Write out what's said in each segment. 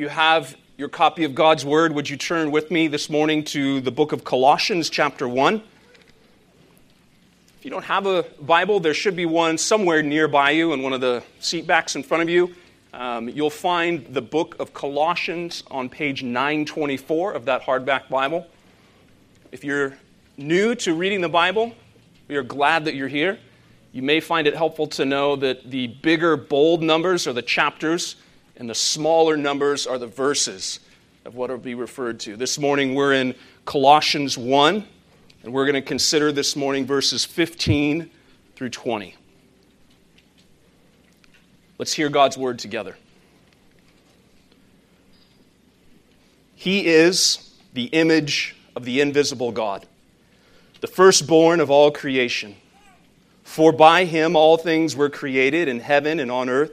you have your copy of God's Word, would you turn with me this morning to the book of Colossians, chapter 1? If you don't have a Bible, there should be one somewhere nearby you in one of the seat backs in front of you. Um, you'll find the book of Colossians on page 924 of that hardback Bible. If you're new to reading the Bible, we are glad that you're here. You may find it helpful to know that the bigger bold numbers are the chapters and the smaller numbers are the verses of what will be referred to. This morning we're in Colossians 1, and we're going to consider this morning verses 15 through 20. Let's hear God's word together. He is the image of the invisible God, the firstborn of all creation. For by him all things were created in heaven and on earth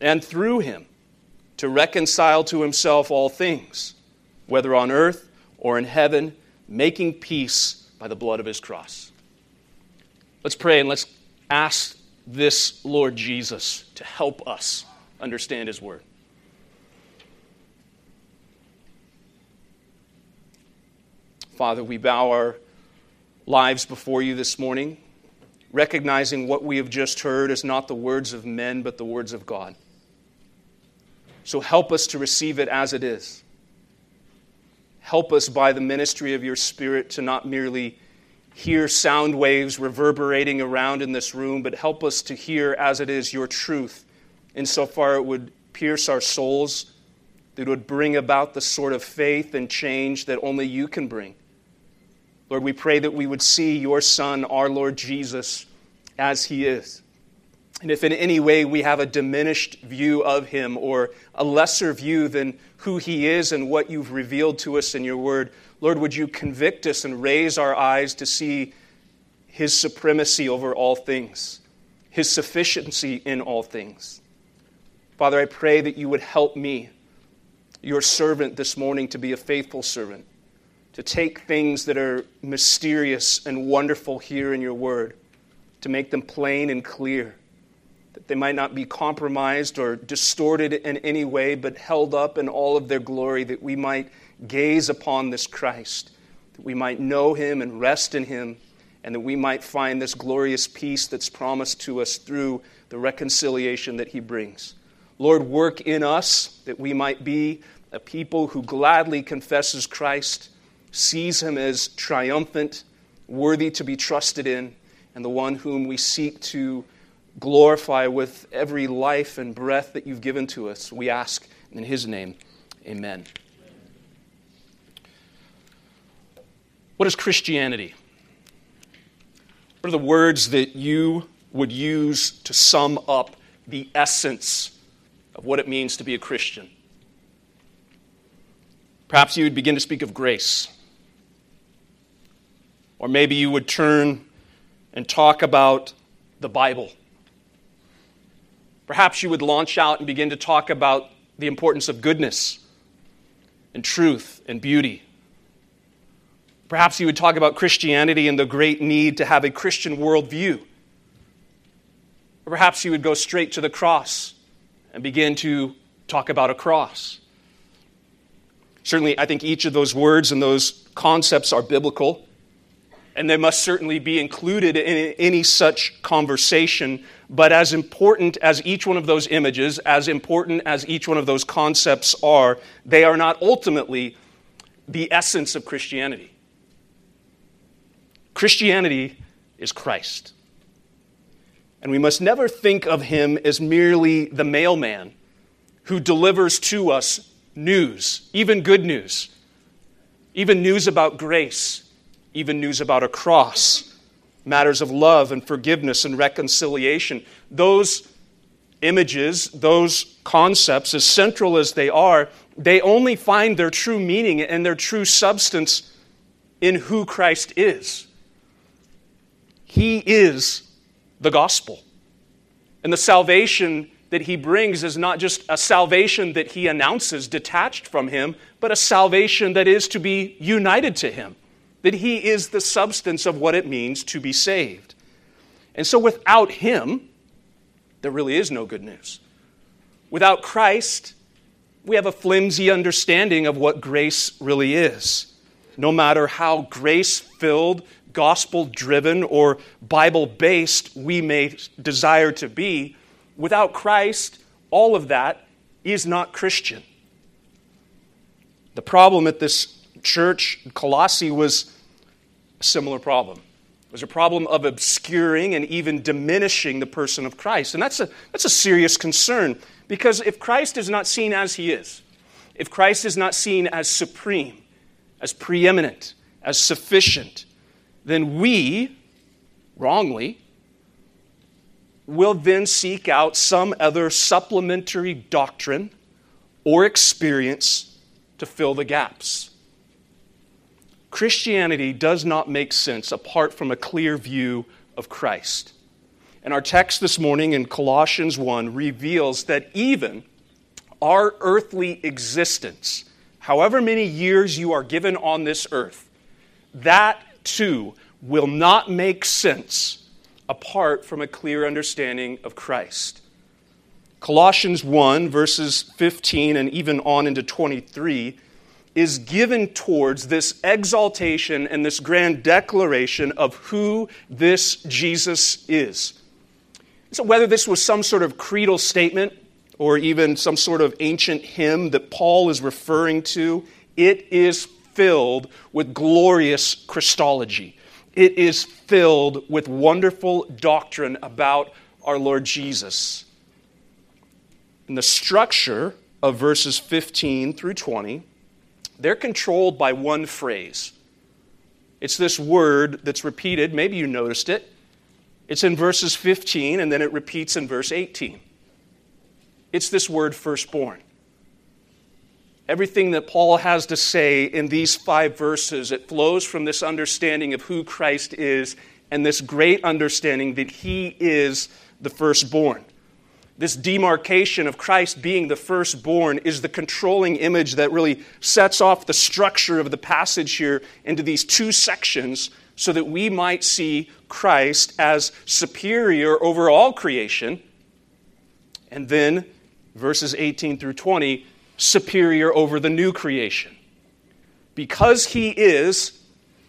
and through him to reconcile to himself all things, whether on earth or in heaven, making peace by the blood of his cross. Let's pray and let's ask this Lord Jesus to help us understand his word. Father, we bow our lives before you this morning, recognizing what we have just heard is not the words of men, but the words of God. So help us to receive it as it is. Help us by the ministry of your Spirit to not merely hear sound waves reverberating around in this room, but help us to hear as it is your truth, insofar it would pierce our souls, that it would bring about the sort of faith and change that only you can bring. Lord, we pray that we would see your Son, our Lord Jesus, as he is. And if in any way we have a diminished view of him or a lesser view than who he is and what you've revealed to us in your word, Lord, would you convict us and raise our eyes to see his supremacy over all things, his sufficiency in all things. Father, I pray that you would help me, your servant, this morning to be a faithful servant, to take things that are mysterious and wonderful here in your word, to make them plain and clear that they might not be compromised or distorted in any way, but held up in all of their glory, that we might gaze upon this Christ, that we might know him and rest in him, and that we might find this glorious peace that's promised to us through the reconciliation that he brings. Lord, work in us that we might be a people who gladly confesses Christ, sees him as triumphant, worthy to be trusted in, and the one whom we seek to glorify with every life and breath that you've given to us. We ask in his name. Amen. What is Christianity? What are the words that you would use to sum up the essence of what it means to be a Christian? Perhaps you would begin to speak of grace. Or maybe you would turn and talk about the Bible. Perhaps you would launch out and begin to talk about the importance of goodness and truth and beauty. Perhaps you would talk about Christianity and the great need to have a Christian worldview. Or perhaps you would go straight to the cross and begin to talk about a cross. Certainly, I think each of those words and those concepts are biblical, and they must certainly be included in any such conversation but as important as each one of those images, as important as each one of those concepts are, they are not ultimately the essence of Christianity. Christianity is Christ. And we must never think of him as merely the mailman who delivers to us news, even good news, even news about grace, even news about a cross matters of love and forgiveness and reconciliation. Those images, those concepts, as central as they are, they only find their true meaning and their true substance in who Christ is. He is the gospel. And the salvation that he brings is not just a salvation that he announces detached from him, but a salvation that is to be united to him. That he is the substance of what it means to be saved. And so without him, there really is no good news. Without Christ, we have a flimsy understanding of what grace really is. No matter how grace filled, gospel driven, or Bible based we may desire to be, without Christ, all of that is not Christian. The problem at this church, Colossae, was similar problem. It was a problem of obscuring and even diminishing the person of Christ. And that's a, that's a serious concern because if Christ is not seen as he is, if Christ is not seen as supreme, as preeminent, as sufficient, then we, wrongly, will then seek out some other supplementary doctrine or experience to fill the gaps. Christianity does not make sense apart from a clear view of Christ. And our text this morning in Colossians 1 reveals that even our earthly existence, however many years you are given on this earth, that too will not make sense apart from a clear understanding of Christ. Colossians 1, verses 15 and even on into 23, is given towards this exaltation and this grand declaration of who this Jesus is. So, whether this was some sort of creedal statement or even some sort of ancient hymn that Paul is referring to, it is filled with glorious Christology. It is filled with wonderful doctrine about our Lord Jesus. And the structure of verses 15 through 20, they're controlled by one phrase. It's this word that's repeated. Maybe you noticed it. It's in verses 15, and then it repeats in verse 18. It's this word firstborn. Everything that Paul has to say in these five verses, it flows from this understanding of who Christ is and this great understanding that he is the firstborn. This demarcation of Christ being the firstborn is the controlling image that really sets off the structure of the passage here into these two sections so that we might see Christ as superior over all creation. And then verses 18 through 20 superior over the new creation. Because he is,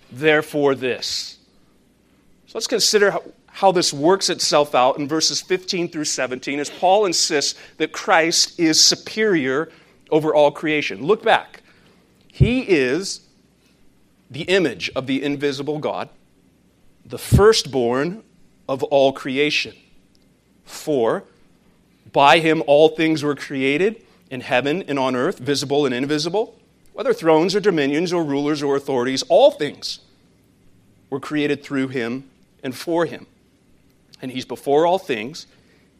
therefore this. So let's consider how, how, this works itself out in verses 15 through 17 as Paul insists that Christ is superior over all creation. Look back. He is the image of the invisible God, the firstborn of all creation. For by him all things were created in heaven and on earth, visible and invisible, whether thrones or dominions or rulers or authorities, all things were created through him and for him. And he's before all things,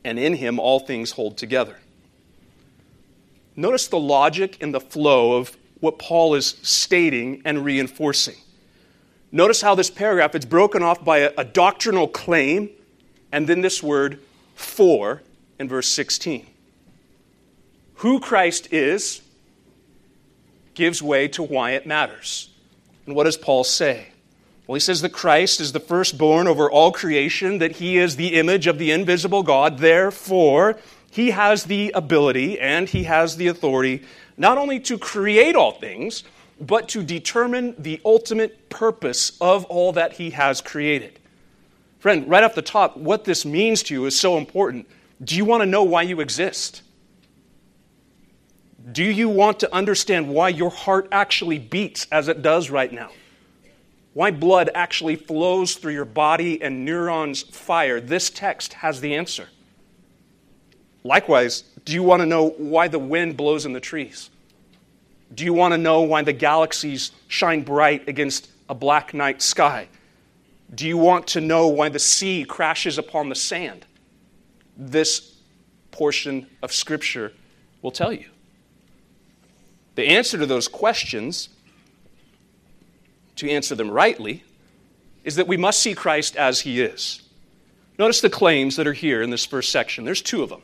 and in him all things hold together. Notice the logic and the flow of what Paul is stating and reinforcing. Notice how this paragraph it's broken off by a, a doctrinal claim and then this word for in verse 16 who Christ is gives way to why it matters. And what does Paul say? Well, he says that Christ is the firstborn over all creation, that he is the image of the invisible God. Therefore, he has the ability and he has the authority not only to create all things, but to determine the ultimate purpose of all that he has created. Friend, right off the top, what this means to you is so important. Do you want to know why you exist? Do you want to understand why your heart actually beats as it does right now? Why blood actually flows through your body and neurons fire? This text has the answer. Likewise, do you want to know why the wind blows in the trees? Do you want to know why the galaxies shine bright against a black night sky? Do you want to know why the sea crashes upon the sand? This portion of Scripture will tell you? The answer to those questions, to answer them rightly, is that we must see Christ as he is. Notice the claims that are here in this first section. There's two of them.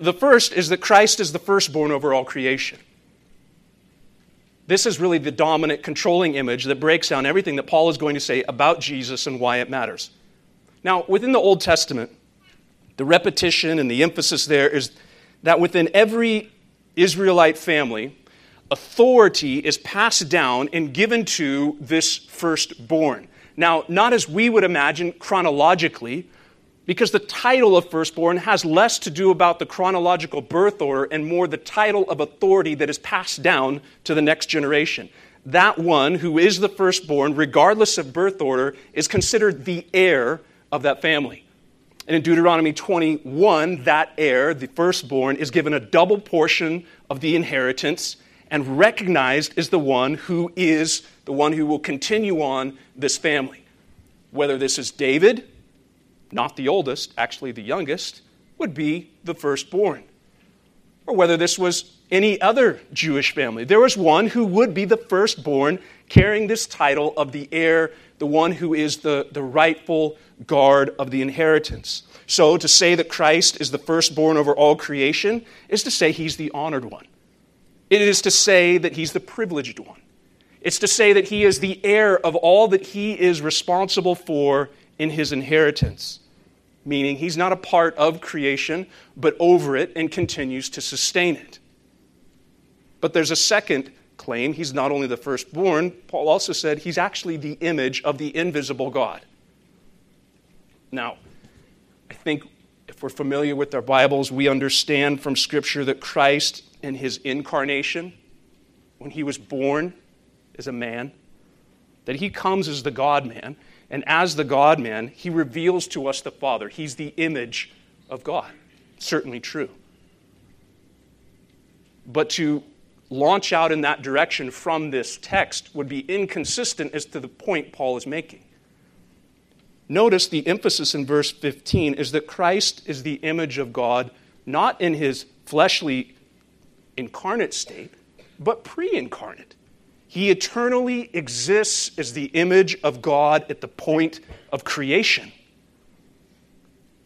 The first is that Christ is the firstborn over all creation. This is really the dominant controlling image that breaks down everything that Paul is going to say about Jesus and why it matters. Now, within the Old Testament, the repetition and the emphasis there is that within every Israelite family, authority is passed down and given to this firstborn. Now, not as we would imagine chronologically, because the title of firstborn has less to do about the chronological birth order and more the title of authority that is passed down to the next generation. That one who is the firstborn, regardless of birth order, is considered the heir of that family. And in Deuteronomy 21, that heir, the firstborn, is given a double portion of the inheritance and recognized as the one who is the one who will continue on this family. Whether this is David, not the oldest, actually the youngest, would be the firstborn. Or whether this was any other Jewish family. There was one who would be the firstborn, carrying this title of the heir, the one who is the, the rightful guard of the inheritance. So to say that Christ is the firstborn over all creation is to say he's the honored one. It is to say that he's the privileged one. It's to say that he is the heir of all that he is responsible for in his inheritance, meaning he's not a part of creation, but over it and continues to sustain it. But there's a second claim. He's not only the firstborn, Paul also said he's actually the image of the invisible God. Now, I think if we're familiar with our Bibles, we understand from Scripture that Christ, in his incarnation, when he was born as a man, that he comes as the God man, and as the God man, he reveals to us the Father. He's the image of God. Certainly true. But to launch out in that direction from this text would be inconsistent as to the point Paul is making. Notice the emphasis in verse 15 is that Christ is the image of God, not in his fleshly incarnate state, but pre incarnate. He eternally exists as the image of God at the point of creation.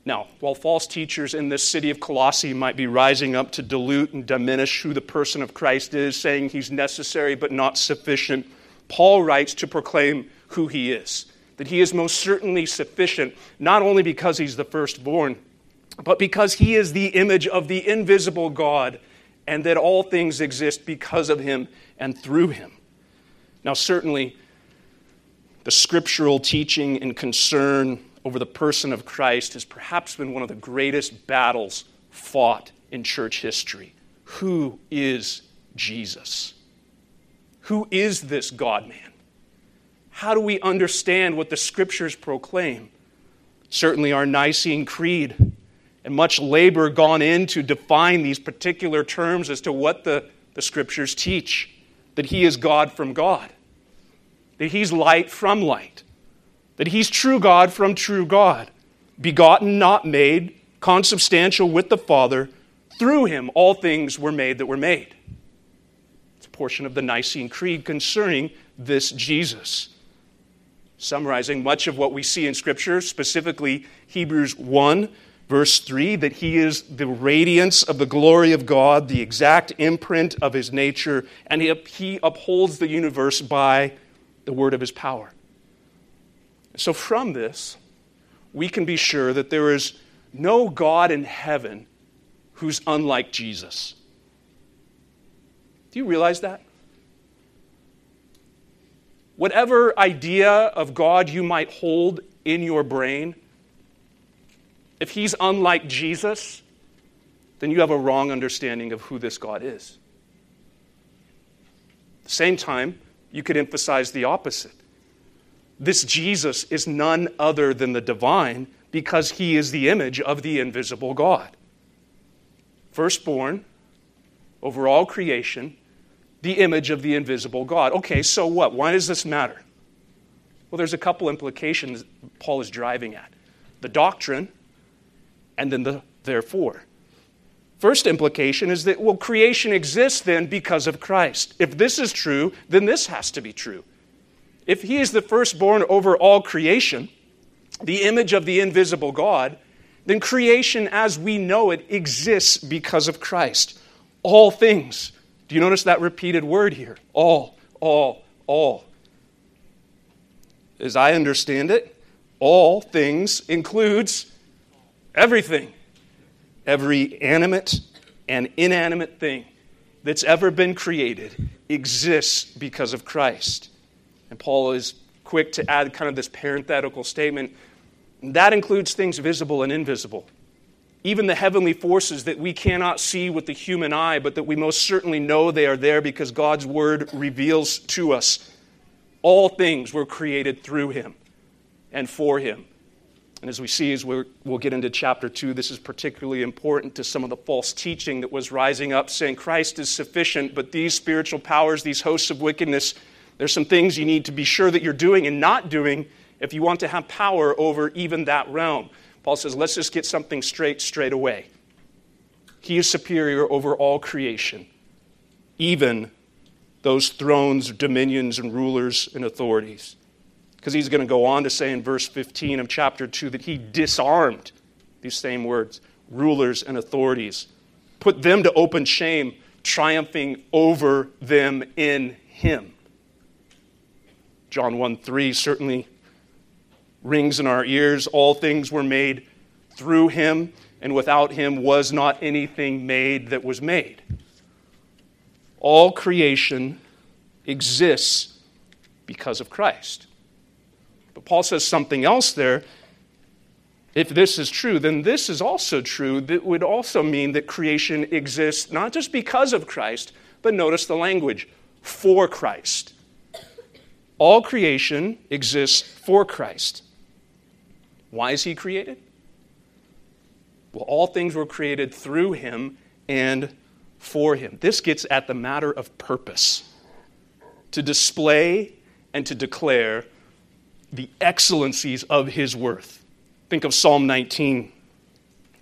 Now, while false teachers in this city of Colossae might be rising up to dilute and diminish who the person of Christ is, saying he's necessary but not sufficient, Paul writes to proclaim who he is. That he is most certainly sufficient, not only because he's the firstborn, but because he is the image of the invisible God, and that all things exist because of him and through him. Now, certainly, the scriptural teaching and concern over the person of Christ has perhaps been one of the greatest battles fought in church history. Who is Jesus? Who is this God man? How do we understand what the scriptures proclaim? Certainly, our Nicene Creed and much labor gone in to define these particular terms as to what the, the scriptures teach that He is God from God, that He's light from light, that he's true God from true God, begotten, not made, consubstantial with the Father. Through him, all things were made that were made. It's a portion of the Nicene Creed concerning this Jesus. Summarizing much of what we see in Scripture, specifically Hebrews 1, verse 3, that he is the radiance of the glory of God, the exact imprint of his nature, and he upholds the universe by the word of his power. So, from this, we can be sure that there is no God in heaven who's unlike Jesus. Do you realize that? Whatever idea of God you might hold in your brain, if he's unlike Jesus, then you have a wrong understanding of who this God is. At the same time, you could emphasize the opposite. This Jesus is none other than the divine because he is the image of the invisible God. Firstborn over all creation, the image of the invisible God. Okay, so what? Why does this matter? Well, there's a couple implications Paul is driving at the doctrine and then the therefore. First implication is that, well, creation exists then because of Christ. If this is true, then this has to be true. If he is the firstborn over all creation, the image of the invisible God, then creation as we know it exists because of Christ. All things. Do you notice that repeated word here? All, all, all. As I understand it, all things includes everything. Every animate and inanimate thing that's ever been created exists because of Christ. And Paul is quick to add kind of this parenthetical statement that includes things visible and invisible. Even the heavenly forces that we cannot see with the human eye, but that we most certainly know they are there because God's word reveals to us. All things were created through him and for him. And as we see, as we will get into chapter 2, this is particularly important to some of the false teaching that was rising up, saying Christ is sufficient, but these spiritual powers, these hosts of wickedness, there's some things you need to be sure that you're doing and not doing if you want to have power over even that realm. Paul says, let's just get something straight straight away. He is superior over all creation, even those thrones, dominions, and rulers and authorities. Because he's going to go on to say in verse 15 of chapter 2 that he disarmed these same words rulers and authorities, put them to open shame, triumphing over them in him. John 1 3 certainly rings in our ears. All things were made through him, and without him was not anything made that was made. All creation exists because of Christ. But Paul says something else there. If this is true, then this is also true. That would also mean that creation exists not just because of Christ, but notice the language for Christ. All creation exists for Christ. Why is he created? Well, all things were created through him and for him. This gets at the matter of purpose to display and to declare the excellencies of his worth. Think of Psalm 19.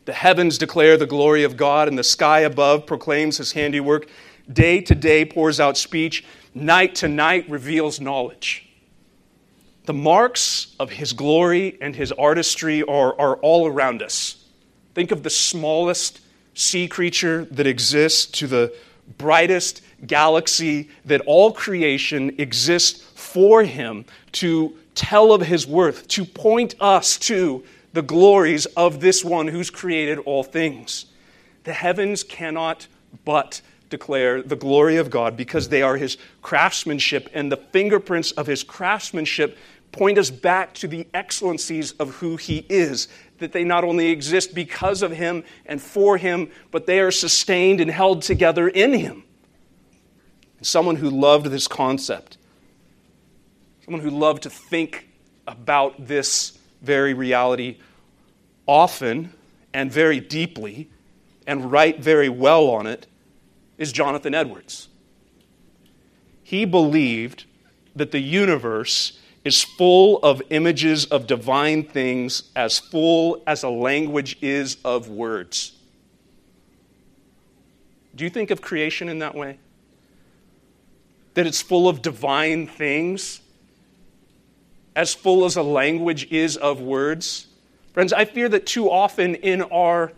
The heavens declare the glory of God, and the sky above proclaims his handiwork. Day to day pours out speech, night to night reveals knowledge. The marks of his glory and his artistry are, are all around us. Think of the smallest sea creature that exists to the brightest galaxy, that all creation exists for him to tell of his worth, to point us to the glories of this one who's created all things. The heavens cannot but declare the glory of God because they are his craftsmanship, and the fingerprints of his craftsmanship point us back to the excellencies of who he is. That they not only exist because of him and for him, but they are sustained and held together in him. Someone who loved this concept someone who loved to think about this very reality often and very deeply and write very well on it, is Jonathan Edwards. He believed that the universe is full of images of divine things as full as a language is of words. Do you think of creation in that way? That it's full of divine things as full as a language is of words. Friends, I fear that too often in our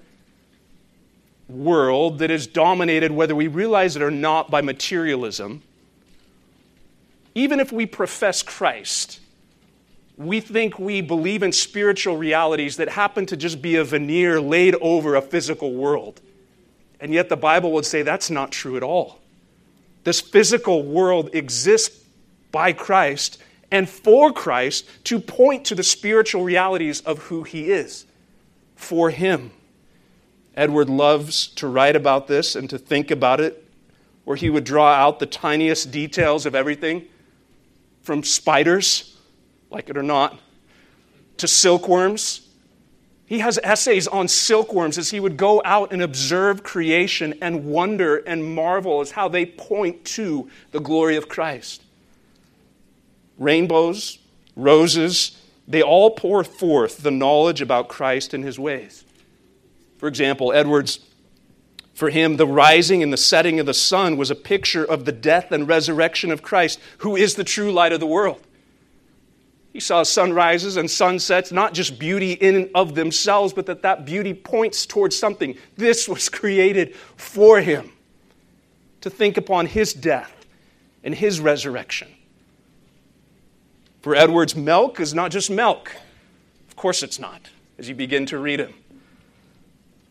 world that is dominated, whether we realize it or not, by materialism, even if we profess Christ, we think we believe in spiritual realities that happen to just be a veneer laid over a physical world. And yet the Bible would say that's not true at all. This physical world exists by Christ and for Christ to point to the spiritual realities of who he is for him. Edward loves to write about this and to think about it, where he would draw out the tiniest details of everything from spiders, like it or not, to silkworms. He has essays on silkworms as he would go out and observe creation and wonder and marvel as how they point to the glory of Christ rainbows, roses, they all pour forth the knowledge about Christ and his ways. For example, Edwards For him, the rising and the setting of the sun was a picture of the death and resurrection of Christ, who is the true light of the world. He saw sunrises and sunsets, not just beauty in and of themselves, but that that beauty points towards something. This was created for him to think upon his death and his resurrection. For Edwards, milk is not just milk. Of course, it's not, as you begin to read him.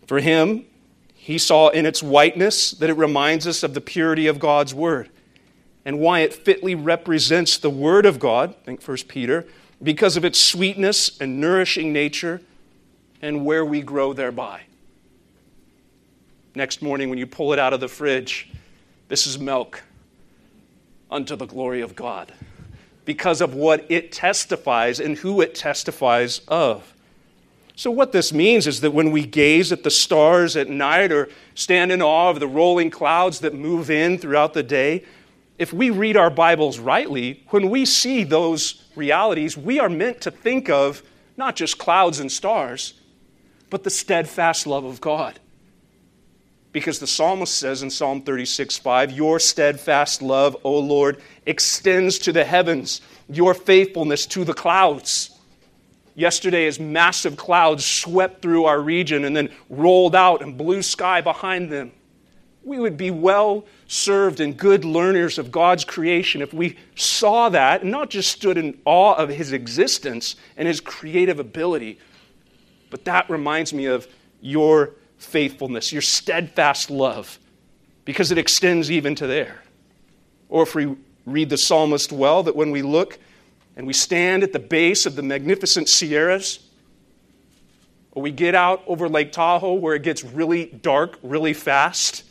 For him, he saw in its whiteness that it reminds us of the purity of God's Word and why it fitly represents the Word of God, think 1 Peter, because of its sweetness and nourishing nature and where we grow thereby. Next morning, when you pull it out of the fridge, this is milk unto the glory of God because of what it testifies and who it testifies of. So, what this means is that when we gaze at the stars at night or stand in awe of the rolling clouds that move in throughout the day, if we read our Bibles rightly, when we see those realities, we are meant to think of not just clouds and stars, but the steadfast love of God. Because the psalmist says in Psalm 36 5, Your steadfast love, O Lord, extends to the heavens, your faithfulness to the clouds. Yesterday, as massive clouds swept through our region and then rolled out and blue sky behind them, we would be well served and good learners of God's creation if we saw that and not just stood in awe of His existence and His creative ability, but that reminds me of your faithfulness, your steadfast love, because it extends even to there. Or if we read the psalmist well, that when we look and we stand at the base of the magnificent Sierras, or we get out over Lake Tahoe where it gets really dark really fast,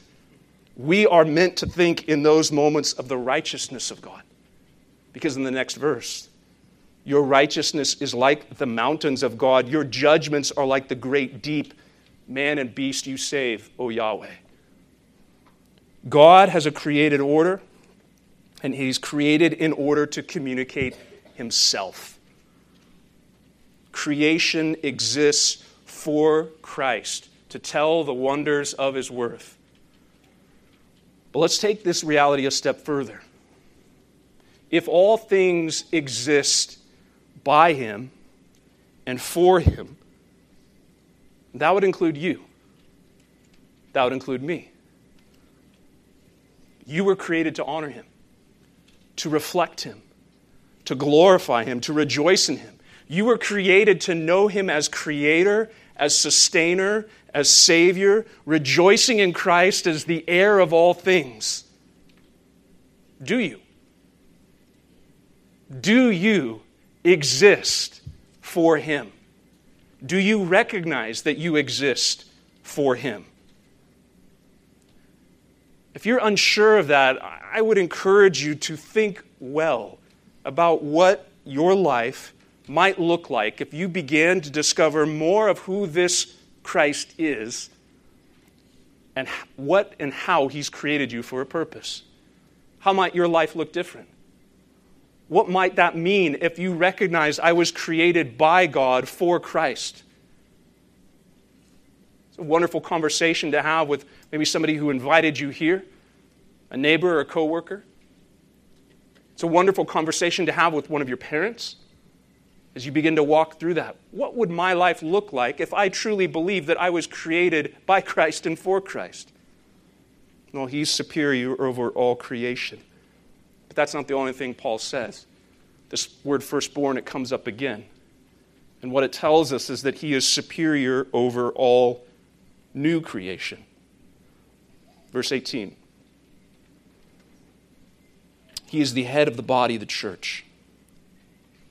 we are meant to think in those moments of the righteousness of God. Because in the next verse, your righteousness is like the mountains of God, your judgments are like the great deep. Man and beast you save, O Yahweh. God has a created order, and He's created in order to communicate himself. Creation exists for Christ to tell the wonders of his worth. But let's take this reality a step further. If all things exist by him and for him, that would include you. That would include me. You were created to honor him, to reflect him, to glorify Him, to rejoice in Him. You were created to know Him as Creator, as Sustainer, as Savior, rejoicing in Christ as the heir of all things. Do you? Do you exist for Him? Do you recognize that you exist for Him? If you're unsure of that, I would encourage you to think well about what your life might look like if you began to discover more of who this Christ is and what and how he's created you for a purpose. How might your life look different? What might that mean if you recognize I was created by God for Christ? It's a wonderful conversation to have with maybe somebody who invited you here, a neighbor or a coworker. It's a wonderful conversation to have with one of your parents as you begin to walk through that. What would my life look like if I truly believed that I was created by Christ and for Christ? Well, he's superior over all creation. That's not the only thing Paul says. This word firstborn, it comes up again. And what it tells us is that he is superior over all new creation. Verse 18. He is the head of the body, the church.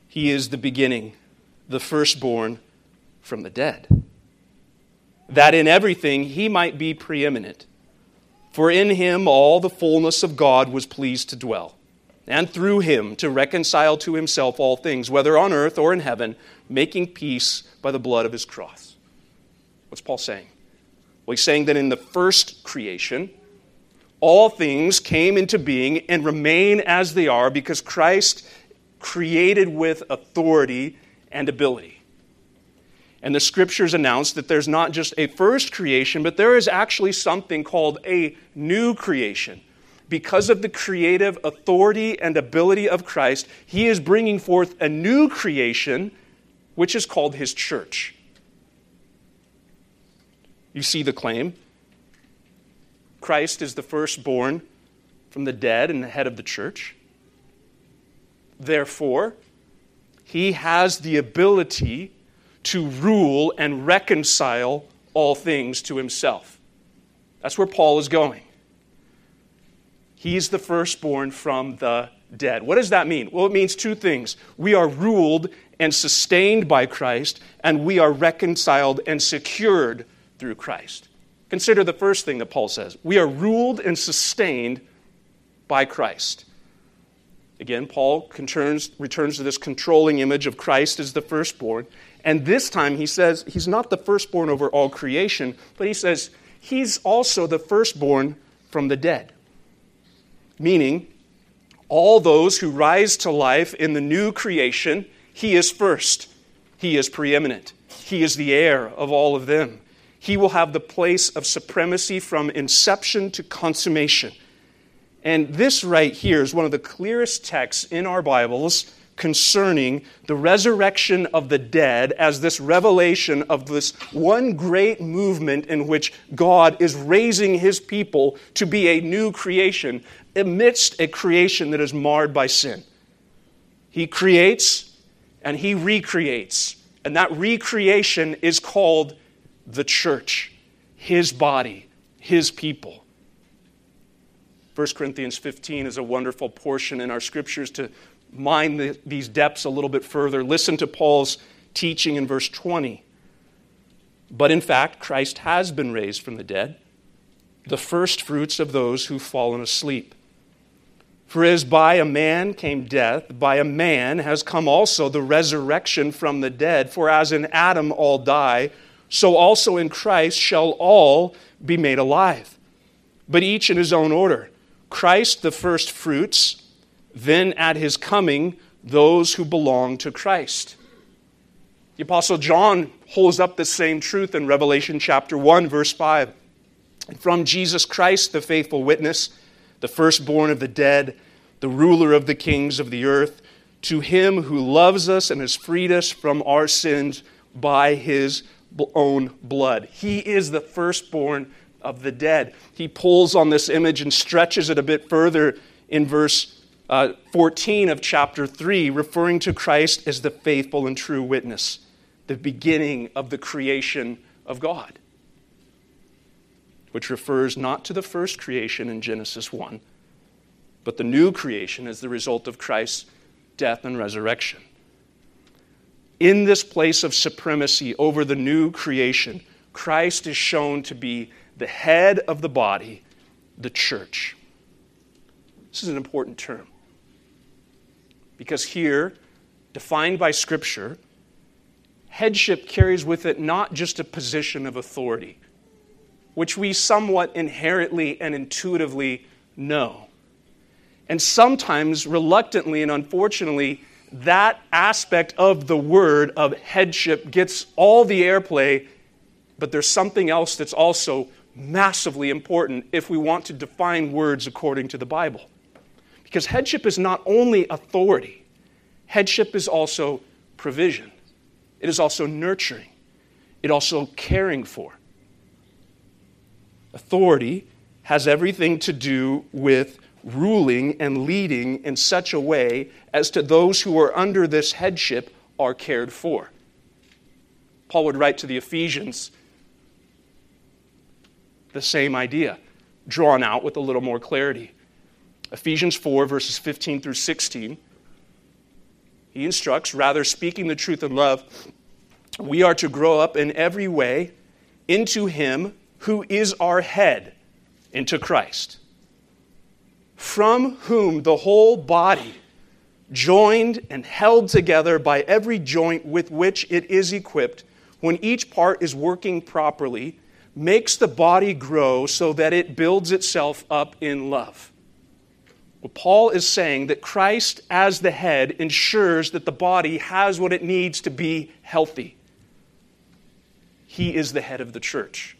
He is the beginning, the firstborn from the dead, that in everything he might be preeminent. For in him all the fullness of God was pleased to dwell, and through him to reconcile to himself all things, whether on earth or in heaven, making peace by the blood of his cross. What's Paul saying? Well, he's saying that in the first creation, all things came into being and remain as they are because Christ created with authority and ability. And the scriptures announce that there's not just a first creation, but there is actually something called a new creation. Because of the creative authority and ability of Christ, he is bringing forth a new creation, which is called his church. You see the claim. Christ is the firstborn from the dead and the head of the church. Therefore, he has the ability to rule and reconcile all things to himself. That's where Paul is going. He's the firstborn from the dead. What does that mean? Well, it means two things. We are ruled and sustained by Christ, and we are reconciled and secured through Christ. Consider the first thing that Paul says we are ruled and sustained by Christ. Again, Paul returns, returns to this controlling image of Christ as the firstborn. And this time he says he's not the firstborn over all creation, but he says he's also the firstborn from the dead. Meaning, all those who rise to life in the new creation, he is first. He is preeminent. He is the heir of all of them. He will have the place of supremacy from inception to consummation. And this right here is one of the clearest texts in our Bibles concerning the resurrection of the dead as this revelation of this one great movement in which God is raising his people to be a new creation amidst a creation that is marred by sin. He creates and he recreates. And that recreation is called the church, his body, his people. 1 Corinthians 15 is a wonderful portion in our scriptures to mine the, these depths a little bit further. Listen to Paul's teaching in verse 20. But in fact, Christ has been raised from the dead, the first fruits of those who've fallen asleep. For as by a man came death, by a man has come also the resurrection from the dead. For as in Adam all die, so also in Christ shall all be made alive, but each in his own order. Christ the first fruits, then at his coming, those who belong to Christ. The Apostle John holds up the same truth in Revelation chapter 1, verse 5. From Jesus Christ, the faithful witness, the firstborn of the dead, the ruler of the kings of the earth, to him who loves us and has freed us from our sins by his own blood. He is the firstborn of the dead. He pulls on this image and stretches it a bit further in verse uh, 14 of chapter 3, referring to Christ as the faithful and true witness, the beginning of the creation of God, which refers not to the first creation in Genesis 1, but the new creation as the result of Christ's death and resurrection. In this place of supremacy over the new creation, Christ is shown to be the head of the body, the church. This is an important term. Because here, defined by Scripture, headship carries with it not just a position of authority, which we somewhat inherently and intuitively know. And sometimes, reluctantly and unfortunately, that aspect of the word of headship gets all the airplay, but there's something else that's also massively important if we want to define words according to the Bible. Because headship is not only authority, headship is also provision, it is also nurturing, it also caring for. Authority has everything to do with ruling and leading in such a way as to those who are under this headship are cared for. Paul would write to the Ephesians the same idea, drawn out with a little more clarity. Ephesians 4, verses 15 through 16. He instructs, rather speaking the truth in love, we are to grow up in every way into Him who is our head, into Christ, from whom the whole body, joined and held together by every joint with which it is equipped, when each part is working properly, makes the body grow so that it builds itself up in love. Well, Paul is saying that Christ, as the head, ensures that the body has what it needs to be healthy. He is the head of the church.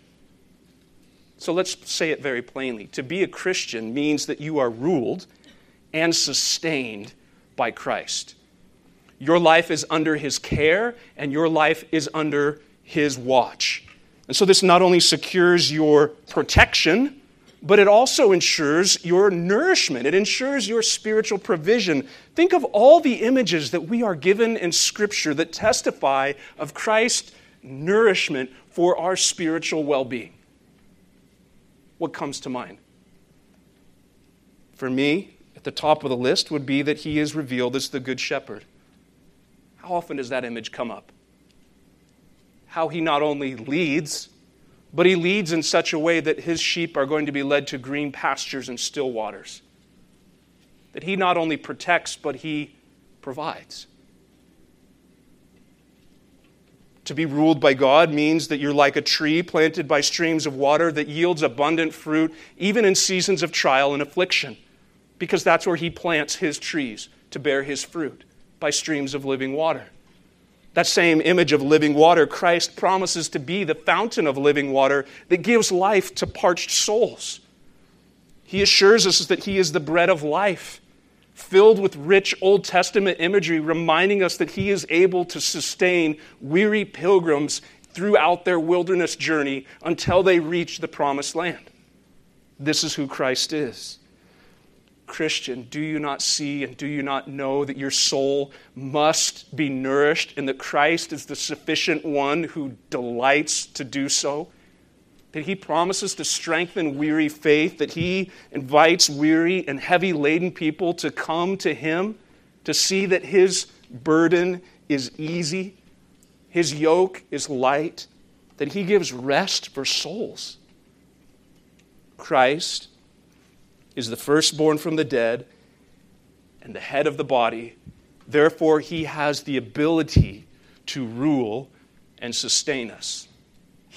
So let's say it very plainly. To be a Christian means that you are ruled and sustained by Christ. Your life is under his care, and your life is under his watch. And so this not only secures your protection, but it also ensures your nourishment. It ensures your spiritual provision. Think of all the images that we are given in Scripture that testify of Christ's nourishment for our spiritual well being. What comes to mind? For me, at the top of the list would be that he is revealed as the Good Shepherd. How often does that image come up? How he not only leads, but he leads in such a way that his sheep are going to be led to green pastures and still waters. That he not only protects, but he provides. To be ruled by God means that you're like a tree planted by streams of water that yields abundant fruit, even in seasons of trial and affliction, because that's where he plants his trees to bear his fruit by streams of living water. That same image of living water, Christ promises to be the fountain of living water that gives life to parched souls. He assures us that He is the bread of life, filled with rich Old Testament imagery, reminding us that He is able to sustain weary pilgrims throughout their wilderness journey until they reach the promised land. This is who Christ is. Christian, do you not see and do you not know that your soul must be nourished and that Christ is the sufficient one who delights to do so? That he promises to strengthen weary faith, that he invites weary and heavy laden people to come to him, to see that his burden is easy, his yoke is light, that he gives rest for souls. Christ is the firstborn from the dead and the head of the body. Therefore, he has the ability to rule and sustain us.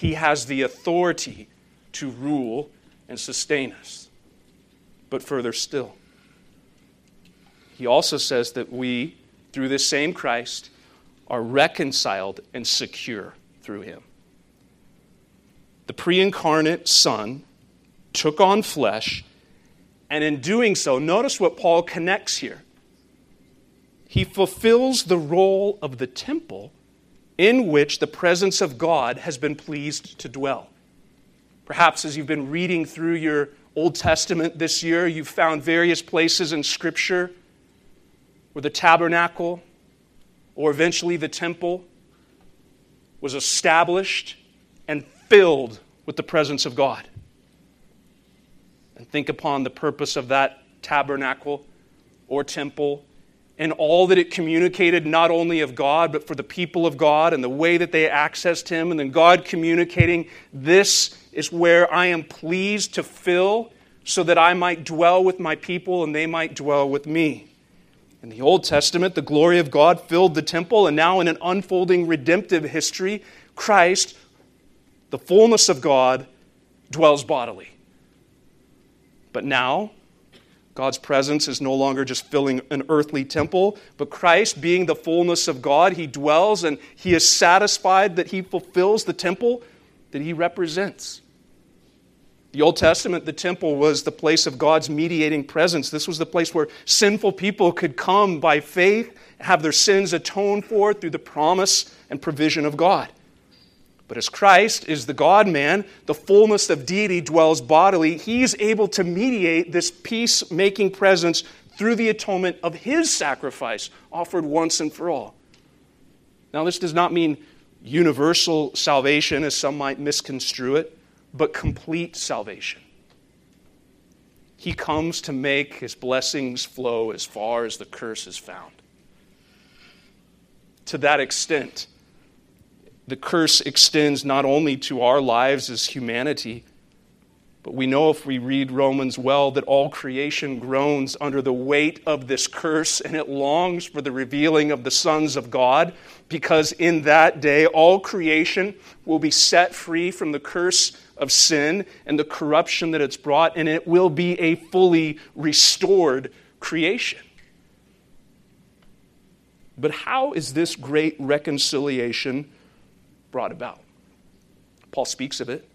He has the authority to rule and sustain us. But further still, he also says that we, through this same Christ, are reconciled and secure through him. The pre incarnate Son took on flesh and in doing so, notice what Paul connects here. He fulfills the role of the temple in which the presence of God has been pleased to dwell. Perhaps as you've been reading through your Old Testament this year, you've found various places in Scripture where the tabernacle or eventually the temple was established and filled with the presence of God and think upon the purpose of that tabernacle or temple and all that it communicated, not only of God, but for the people of God and the way that they accessed Him, and then God communicating, This is where I am pleased to fill so that I might dwell with my people and they might dwell with me. In the Old Testament, the glory of God filled the temple, and now in an unfolding redemptive history, Christ, the fullness of God, dwells bodily. But now, God's presence is no longer just filling an earthly temple, but Christ, being the fullness of God, he dwells and he is satisfied that he fulfills the temple that he represents. The Old Testament, the temple was the place of God's mediating presence. This was the place where sinful people could come by faith, have their sins atoned for through the promise and provision of God. But as Christ is the God man, the fullness of deity dwells bodily, he's able to mediate this peace-making presence through the atonement of his sacrifice offered once and for all. Now, this does not mean universal salvation, as some might misconstrue it, but complete salvation. He comes to make his blessings flow as far as the curse is found. To that extent, the curse extends not only to our lives as humanity, but we know if we read Romans well that all creation groans under the weight of this curse and it longs for the revealing of the sons of God, because in that day all creation will be set free from the curse of sin and the corruption that it's brought, and it will be a fully restored creation. But how is this great reconciliation brought about? Paul speaks of it.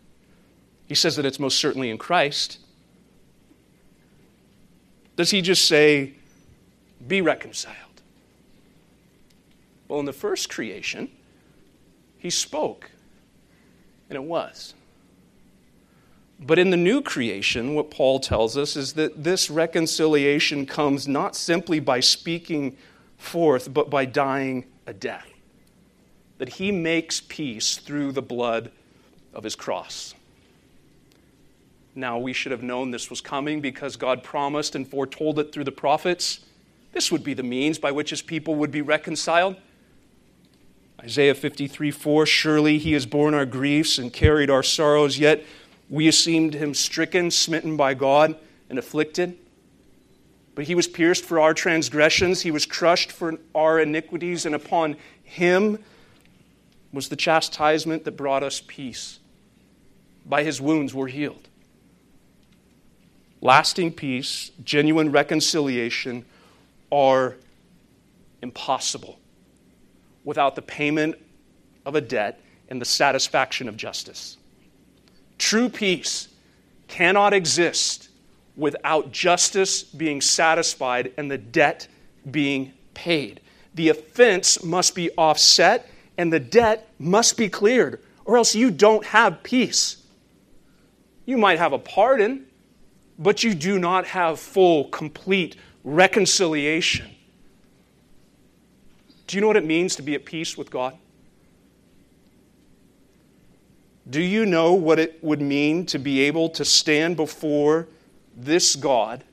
He says that it's most certainly in Christ. Does he just say, be reconciled? Well, in the first creation, he spoke, and it was. But in the new creation, what Paul tells us is that this reconciliation comes not simply by speaking forth, but by dying a death. That he makes peace through the blood of his cross. Now, we should have known this was coming because God promised and foretold it through the prophets. This would be the means by which his people would be reconciled. Isaiah 53 4 Surely he has borne our griefs and carried our sorrows, yet we esteemed him stricken, smitten by God, and afflicted. But he was pierced for our transgressions, he was crushed for our iniquities, and upon him was the chastisement that brought us peace. By his wounds we're healed lasting peace, genuine reconciliation are impossible without the payment of a debt and the satisfaction of justice. True peace cannot exist without justice being satisfied and the debt being paid. The offense must be offset and the debt must be cleared, or else you don't have peace. You might have a pardon, but you do not have full, complete reconciliation. Do you know what it means to be at peace with God? Do you know what it would mean to be able to stand before this God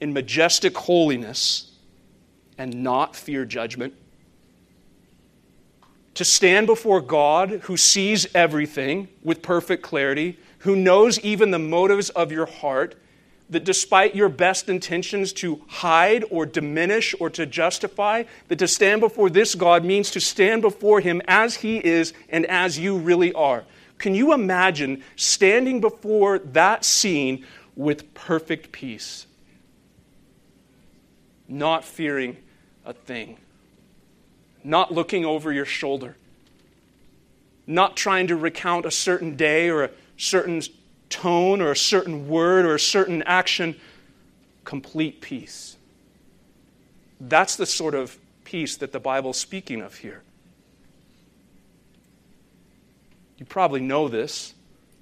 in majestic holiness and not fear judgment? To stand before God who sees everything with perfect clarity, who knows even the motives of your heart, that despite your best intentions to hide or diminish or to justify, that to stand before this God means to stand before Him as He is and as you really are. Can you imagine standing before that scene with perfect peace? Not fearing a thing, not looking over your shoulder, not trying to recount a certain day or a certain tone or a certain word or a certain action, complete peace. That's the sort of peace that the Bible's speaking of here. You probably know this,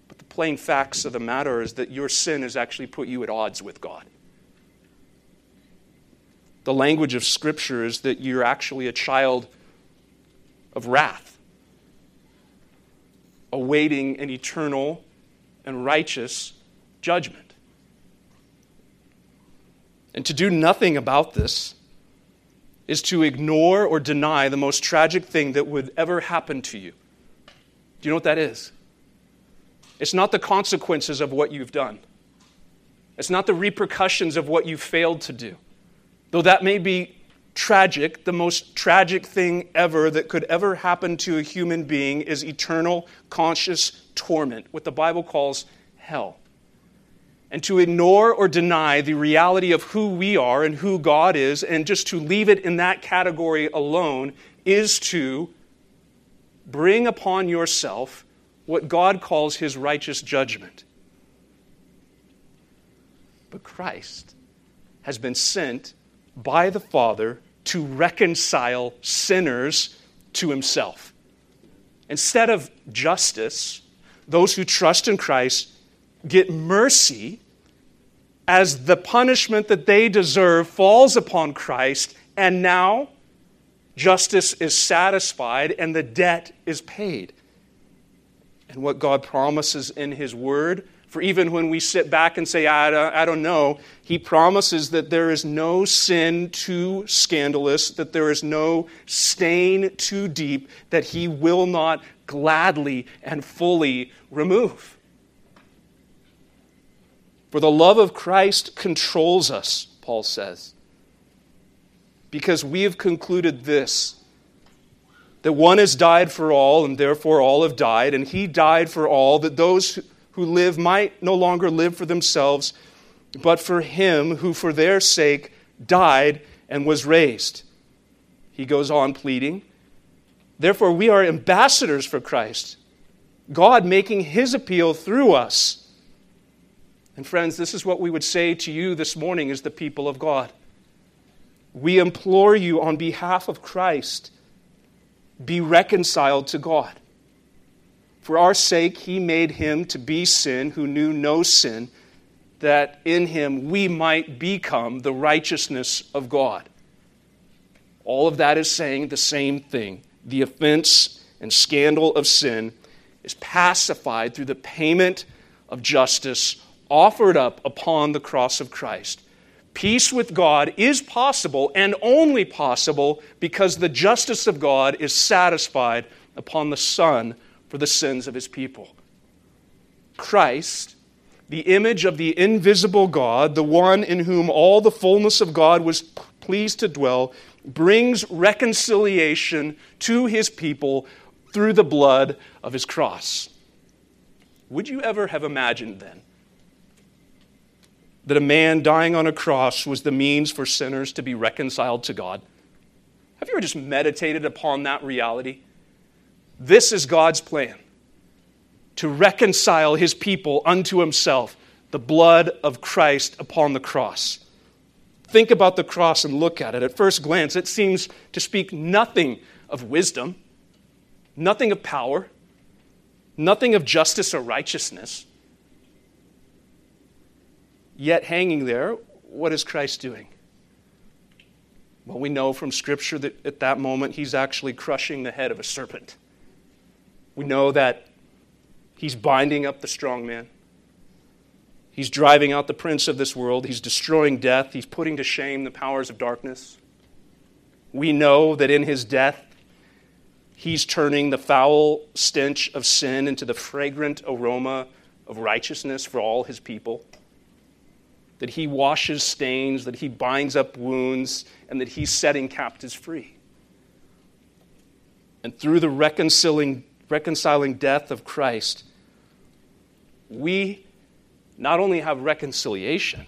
but the plain facts of the matter is that your sin has actually put you at odds with God. The language of Scripture is that you're actually a child of wrath awaiting an eternal and righteous judgment. And to do nothing about this is to ignore or deny the most tragic thing that would ever happen to you. Do you know what that is? It's not the consequences of what you've done. It's not the repercussions of what you failed to do. Though that may be tragic, the most tragic thing ever that could ever happen to a human being is eternal conscious torment, what the Bible calls hell. And to ignore or deny the reality of who we are and who God is, and just to leave it in that category alone, is to bring upon yourself what God calls his righteous judgment. But Christ has been sent by the Father to reconcile sinners to himself. Instead of justice, those who trust in Christ get mercy as the punishment that they deserve falls upon Christ, and now justice is satisfied and the debt is paid. And what God promises in His Word for even when we sit back and say, I don't, I don't know, he promises that there is no sin too scandalous, that there is no stain too deep, that he will not gladly and fully remove. For the love of Christ controls us, Paul says, because we have concluded this that one has died for all, and therefore all have died, and he died for all, that those who live might no longer live for themselves, but for him who for their sake died and was raised. He goes on pleading. Therefore, we are ambassadors for Christ, God making his appeal through us. And friends, this is what we would say to you this morning as the people of God. We implore you on behalf of Christ, be reconciled to God. For our sake, he made him to be sin who knew no sin, that in him we might become the righteousness of God. All of that is saying the same thing. The offense and scandal of sin is pacified through the payment of justice offered up upon the cross of Christ. Peace with God is possible and only possible because the justice of God is satisfied upon the Son for the sins of his people. Christ, the image of the invisible God, the one in whom all the fullness of God was pleased to dwell, brings reconciliation to his people through the blood of his cross. Would you ever have imagined then that a man dying on a cross was the means for sinners to be reconciled to God? Have you ever just meditated upon that reality? This is God's plan to reconcile his people unto himself, the blood of Christ upon the cross. Think about the cross and look at it. At first glance, it seems to speak nothing of wisdom nothing of power, nothing of justice or righteousness. Yet, hanging there, what is Christ doing? Well, we know from Scripture that at that moment he's actually crushing the head of a serpent. We know that he's binding up the strong man. He's driving out the prince of this world. He's destroying death. He's putting to shame the powers of darkness. We know that in his death, He's turning the foul stench of sin into the fragrant aroma of righteousness for all his people. That he washes stains, that he binds up wounds, and that he's setting captives free. And through the reconciling, reconciling death of Christ, we not only have reconciliation,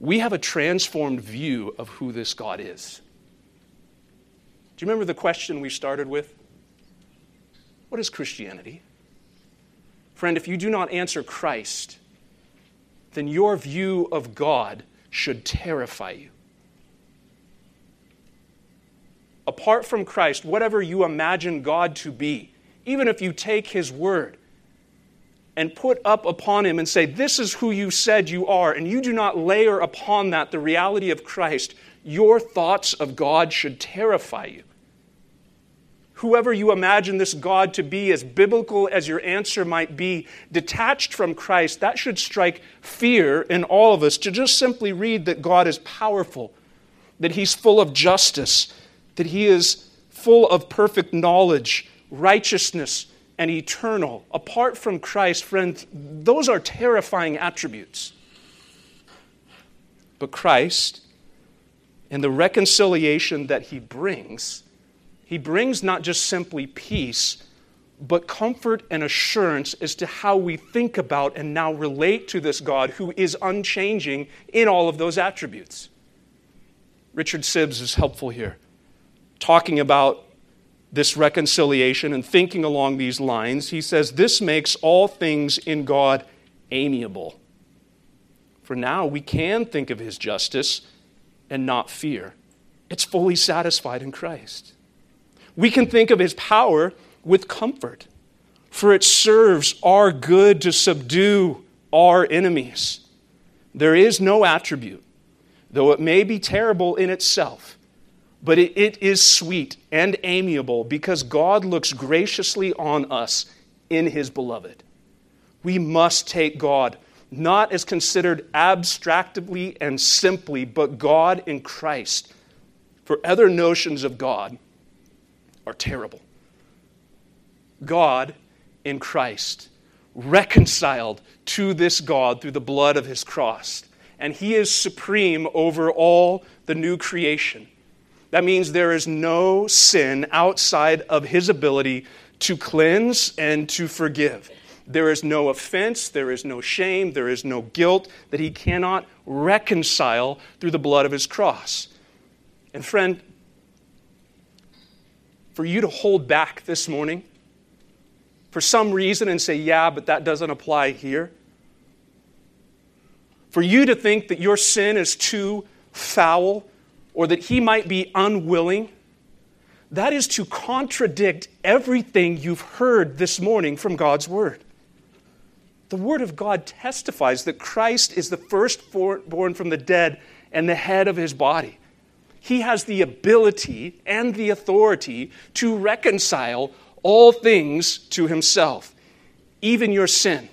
we have a transformed view of who this God is Do you remember the question we started with? What is Christianity? Friend, if you do not answer Christ, then your view of God should terrify you. Apart from Christ, whatever you imagine God to be, even if you take His word and put up upon Him and say, This is who you said you are, and you do not layer upon that the reality of Christ, your thoughts of God should terrify you. Whoever you imagine this God to be, as biblical as your answer might be, detached from Christ, that should strike fear in all of us to just simply read that God is powerful, that He's full of justice, that He is full of perfect knowledge, righteousness, and eternal. Apart from Christ, friends, those are terrifying attributes. But Christ and the reconciliation that He brings he brings not just simply peace, but comfort and assurance as to how we think about and now relate to this God who is unchanging in all of those attributes. Richard Sibbes is helpful here, talking about this reconciliation and thinking along these lines. He says, This makes all things in God amiable. For now we can think of his justice and not fear. It's fully satisfied in Christ. We can think of his power with comfort, for it serves our good to subdue our enemies. There is no attribute, though it may be terrible in itself, but it, it is sweet and amiable because God looks graciously on us in his beloved. We must take God not as considered abstractly and simply, but God in Christ. For other notions of God are terrible. God in Christ, reconciled to this God through the blood of his cross. And he is supreme over all the new creation. That means there is no sin outside of his ability to cleanse and to forgive. There is no offense, there is no shame, there is no guilt that he cannot reconcile through the blood of his cross. And friend, for you to hold back this morning for some reason and say, yeah, but that doesn't apply here. For you to think that your sin is too foul or that he might be unwilling, that is to contradict everything you've heard this morning from God's Word. The Word of God testifies that Christ is the firstborn from the dead and the head of his body. He has the ability and the authority to reconcile all things to himself, even your sin.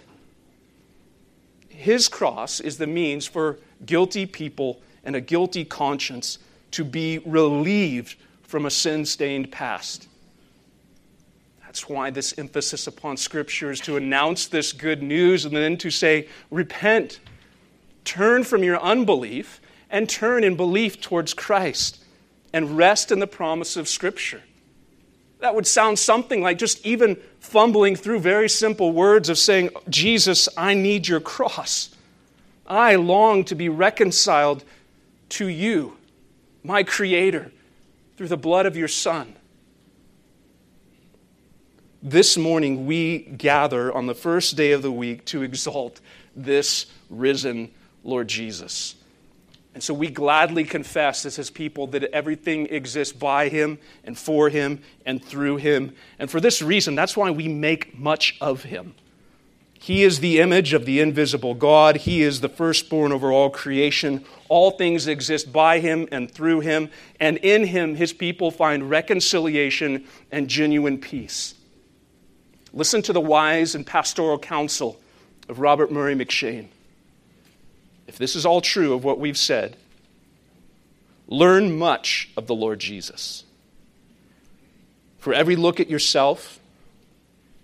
His cross is the means for guilty people and a guilty conscience to be relieved from a sin stained past. That's why this emphasis upon Scripture is to announce this good news and then to say, Repent, turn from your unbelief, and turn in belief towards Christ, and rest in the promise of Scripture. That would sound something like just even fumbling through very simple words of saying, Jesus, I need your cross. I long to be reconciled to you, my Creator, through the blood of your Son. This morning, we gather on the first day of the week to exalt this risen Lord Jesus. And so we gladly confess as his people that everything exists by him and for him and through him. And for this reason, that's why we make much of him. He is the image of the invisible God. He is the firstborn over all creation. All things exist by him and through him. And in him, his people find reconciliation and genuine peace. Listen to the wise and pastoral counsel of Robert Murray M'Cheyne. if this is all true of what we've said, learn much of the Lord Jesus. For every look at yourself,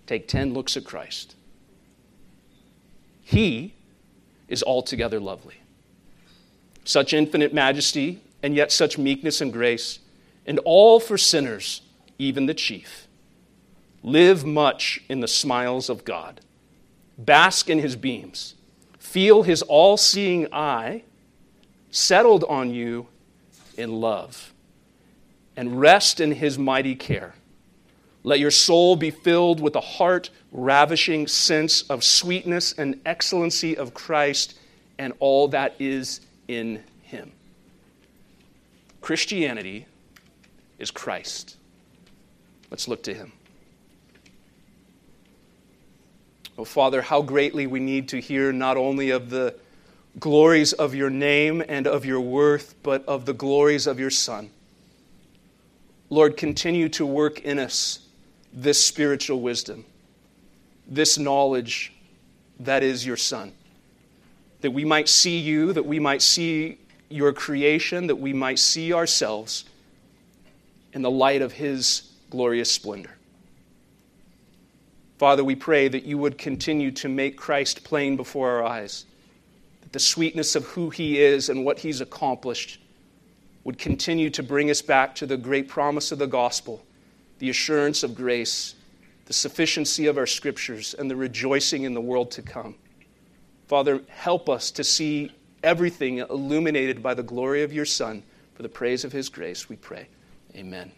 take 10 looks at Christ. He is altogether lovely. Such infinite majesty, and yet such meekness and grace, and all for sinners, even the chief. Live much in the smiles of God, bask in his beams Feel his all seeing eye settled on you in love, and rest in his mighty care. Let your soul be filled with a heart ravishing sense of sweetness and excellency of Christ and all that is in him. Christianity is Christ. Let's look to him. Oh, Father, how greatly we need to hear not only of the glories of your name and of your worth, but of the glories of your Son. Lord, continue to work in us this spiritual wisdom, this knowledge that is your Son, that we might see you, that we might see your creation, that we might see ourselves in the light of his glorious splendor. Father, we pray that you would continue to make Christ plain before our eyes, that the sweetness of who he is and what he's accomplished would continue to bring us back to the great promise of the gospel, the assurance of grace, the sufficiency of our scriptures, and the rejoicing in the world to come. Father, help us to see everything illuminated by the glory of your Son for the praise of his grace, we pray. Amen.